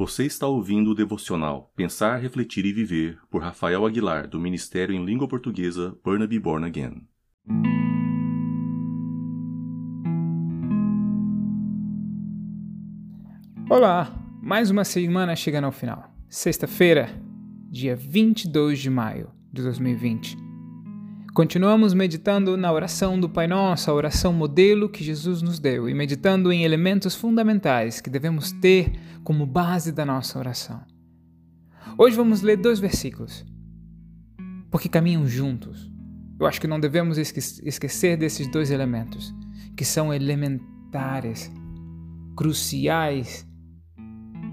Você está ouvindo o devocional Pensar, Refletir e Viver por Rafael Aguilar, do Ministério em Língua Portuguesa Burnaby Born Again. Olá, mais uma semana chegando ao final. Sexta-feira, dia 22 de maio de 2020. Continuamos meditando na oração do Pai Nosso, a oração modelo que Jesus nos deu, e meditando em elementos fundamentais que devemos ter como base da nossa oração. Hoje vamos ler dois versículos, porque caminham juntos. Eu acho que não devemos esquecer desses dois elementos, que são elementares, cruciais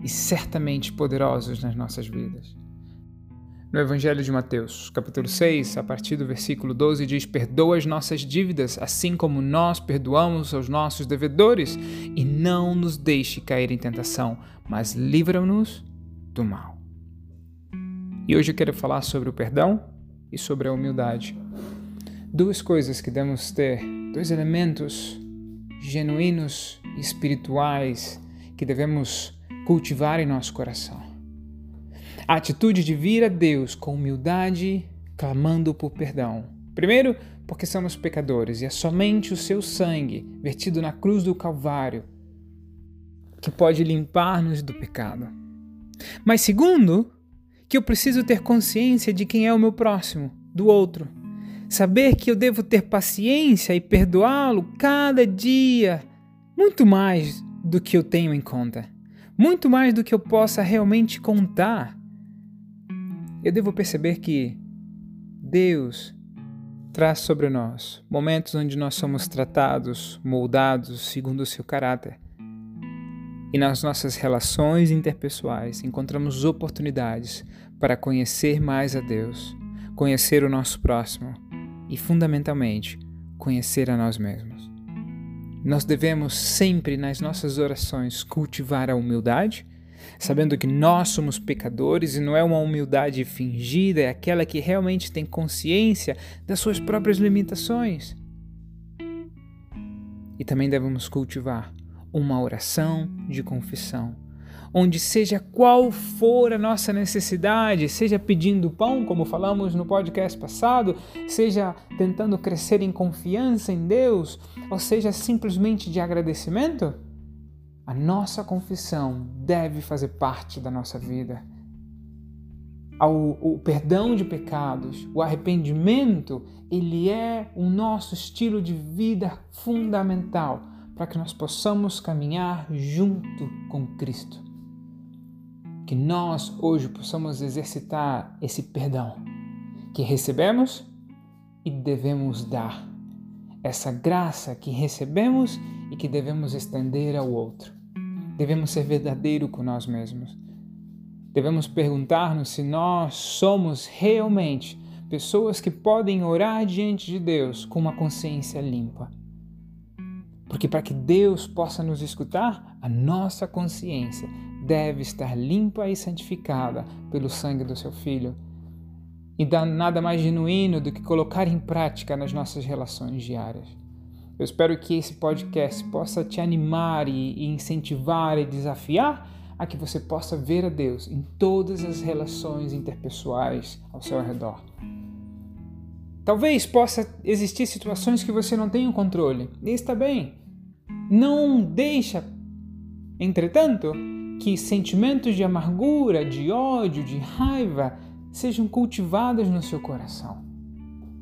e certamente poderosos nas nossas vidas. No Evangelho de Mateus, capítulo 6, a partir do versículo 12, diz: Perdoa as nossas dívidas, assim como nós perdoamos aos nossos devedores, e não nos deixe cair em tentação, mas livra-nos do mal. E hoje eu quero falar sobre o perdão e sobre a humildade. Duas coisas que devemos ter, dois elementos genuínos e espirituais que devemos cultivar em nosso coração. A atitude de vir a Deus com humildade, clamando por perdão. Primeiro, porque somos pecadores e é somente o seu sangue, vertido na cruz do Calvário, que pode limpar-nos do pecado. Mas segundo, que eu preciso ter consciência de quem é o meu próximo, do outro. Saber que eu devo ter paciência e perdoá-lo cada dia, muito mais do que eu tenho em conta, muito mais do que eu possa realmente contar eu devo perceber que Deus traz sobre nós momentos onde nós somos tratados, moldados segundo o seu caráter. E nas nossas relações interpessoais encontramos oportunidades para conhecer mais a Deus, conhecer o nosso próximo e, fundamentalmente, conhecer a nós mesmos. Nós devemos sempre nas nossas orações cultivar a humildade sabendo que nós somos pecadores e não é uma humildade fingida, é aquela que realmente tem consciência das suas próprias limitações. E também devemos cultivar uma oração de confissão, onde seja qual for a nossa necessidade, seja pedindo pão, como falamos no podcast passado, seja tentando crescer em confiança em Deus, ou seja simplesmente de agradecimento, a nossa confissão deve fazer parte da nossa vida. O, perdão de pecados, o arrependimento, ele é o nosso estilo de vida fundamental para que nós possamos caminhar junto com Cristo. Que nós hoje possamos exercitar esse perdão que recebemos e devemos dar. Essa graça que recebemos e que devemos estender ao outro. Devemos ser verdadeiro com nós mesmos. Devemos perguntar-nos se nós somos realmente pessoas que podem orar diante de Deus com uma consciência limpa. Porque para que Deus possa nos escutar, a nossa consciência deve estar limpa e santificada pelo sangue do seu Filho. E nada mais genuíno do que colocar em prática nas nossas relações diárias. Eu espero que esse podcast possa te animar e, incentivar e desafiar a que você possa ver a Deus em todas as relações interpessoais ao seu redor. Talvez possa existir situações que você não tenha o controle, e está bem. Não deixa, entretanto, que sentimentos de amargura, de ódio, de raiva sejam cultivados no seu coração.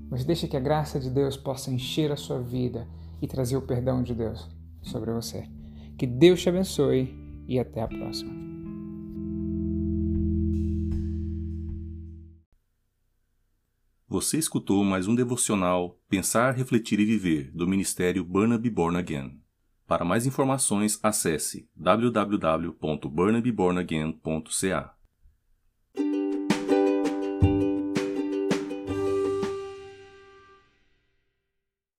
Mas deixa que a graça de Deus possa encher a sua vida e trazer o perdão de Deus sobre você. Que Deus te abençoe e até a próxima. Você escutou mais um devocional Pensar, Refletir e Viver do Ministério Burnaby Born Again. Para mais informações, acesse www.burnabybornagain.ca.